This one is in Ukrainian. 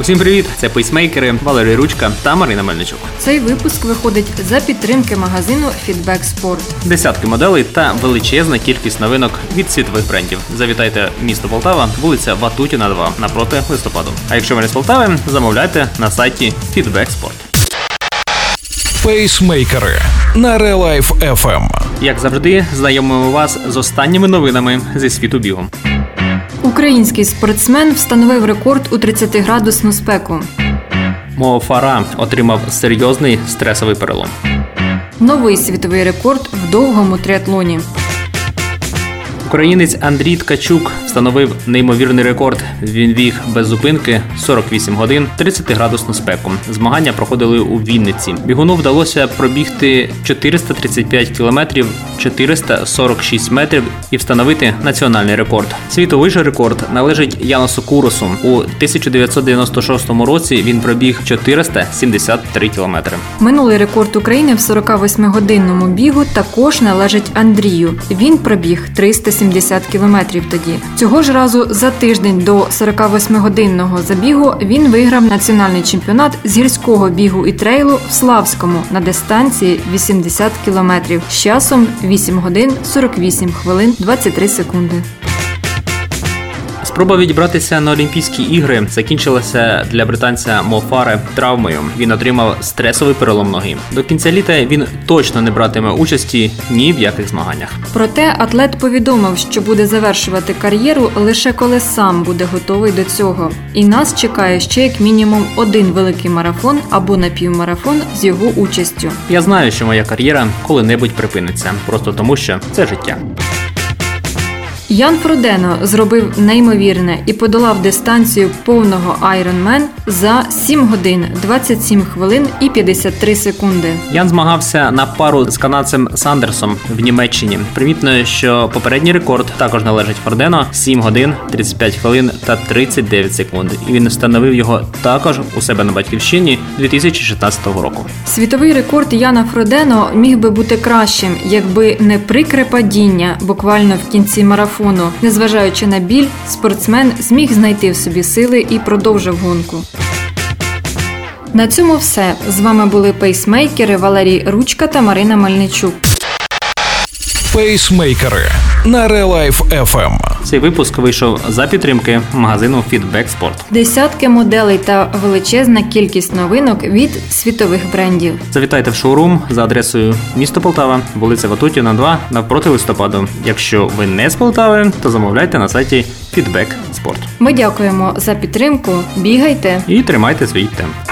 Усім привіт! Це пейсмейкери Валерій Ручка та Марина Мельничук. Цей випуск виходить за підтримки магазину Feedback Sport. Десятки моделей та величезна кількість новинок від світових брендів. Завітайте в місто Полтава, вулиця Ватутіна, 2, напроти листопаду. А якщо ви не з Полтави, замовляйте на сайті Feedback Sport. Пейсмейкери на Life FM. Як завжди, знайомимо вас з останніми новинами зі світу бігу. Український спортсмен встановив рекорд у 30-градусну спеку. Мо Фара отримав серйозний стресовий перелом. Новий світовий рекорд в довгому триатлоні. Українець Андрій Ткачук встановив неймовірний рекорд. Він біг без зупинки 48 годин 30 градусну спеку. Змагання проходили у Вінниці. Бігуну вдалося пробігти 435 кілометрів, 446 метрів і встановити національний рекорд. Світовий же рекорд належить Яносу Куросу. У 1996 році він пробіг 473 кілометри. Минулий рекорд України в 48-годинному бігу також належить Андрію. Він пробіг 370 кілометрів тоді. Цього ж разу за тиждень до 48-годинного забігу він виграв національний чемпіонат з гірського бігу і трейлу в Славському на дистанції 80 кілометрів з часом 8 годин 48 хвилин 23 секунди. Спроба відібратися на Олімпійські ігри закінчилася для британця Мофаре травмою. Він отримав стресовий перелом ноги. До кінця літа він точно не братиме участі ні в яких змаганнях. Проте атлет повідомив, що буде завершувати кар'єру лише коли сам буде готовий до цього. І нас чекає ще як мінімум один великий марафон або напівмарафон з його участю. Я знаю, що моя кар'єра коли-небудь припиниться, просто тому що це життя. Ян Фродено зробив неймовірне і подолав дистанцію повного Ironman за 7 годин 27 хвилин і 53 секунди. Ян змагався на пару з канадцем Сандерсом в Німеччині. Примітно, що попередній рекорд також належить Фордено 7 годин 35 хвилин та 39 секунд. І він встановив його також у себе на батьківщині 2016 року. Світовий рекорд Яна Фродено міг би бути кращим, якби не прикре падіння буквально в кінці марафону. Незважаючи на біль, спортсмен зміг знайти в собі сили і продовжив гонку. На цьому все. З вами були пейсмейкери Валерій Ручка та Марина Мельничук. Пейсмейкери на Life FM. Цей випуск вийшов за підтримки магазину Feedback Sport. Десятки моделей та величезна кількість новинок від світових брендів. Завітайте в шоурум за адресою місто Полтава, вулиця Ватутіна, 2, навпроти листопаду. Якщо ви не з Полтави, то замовляйте на сайті Feedback Sport. Ми дякуємо за підтримку. Бігайте! І тримайте свій темп.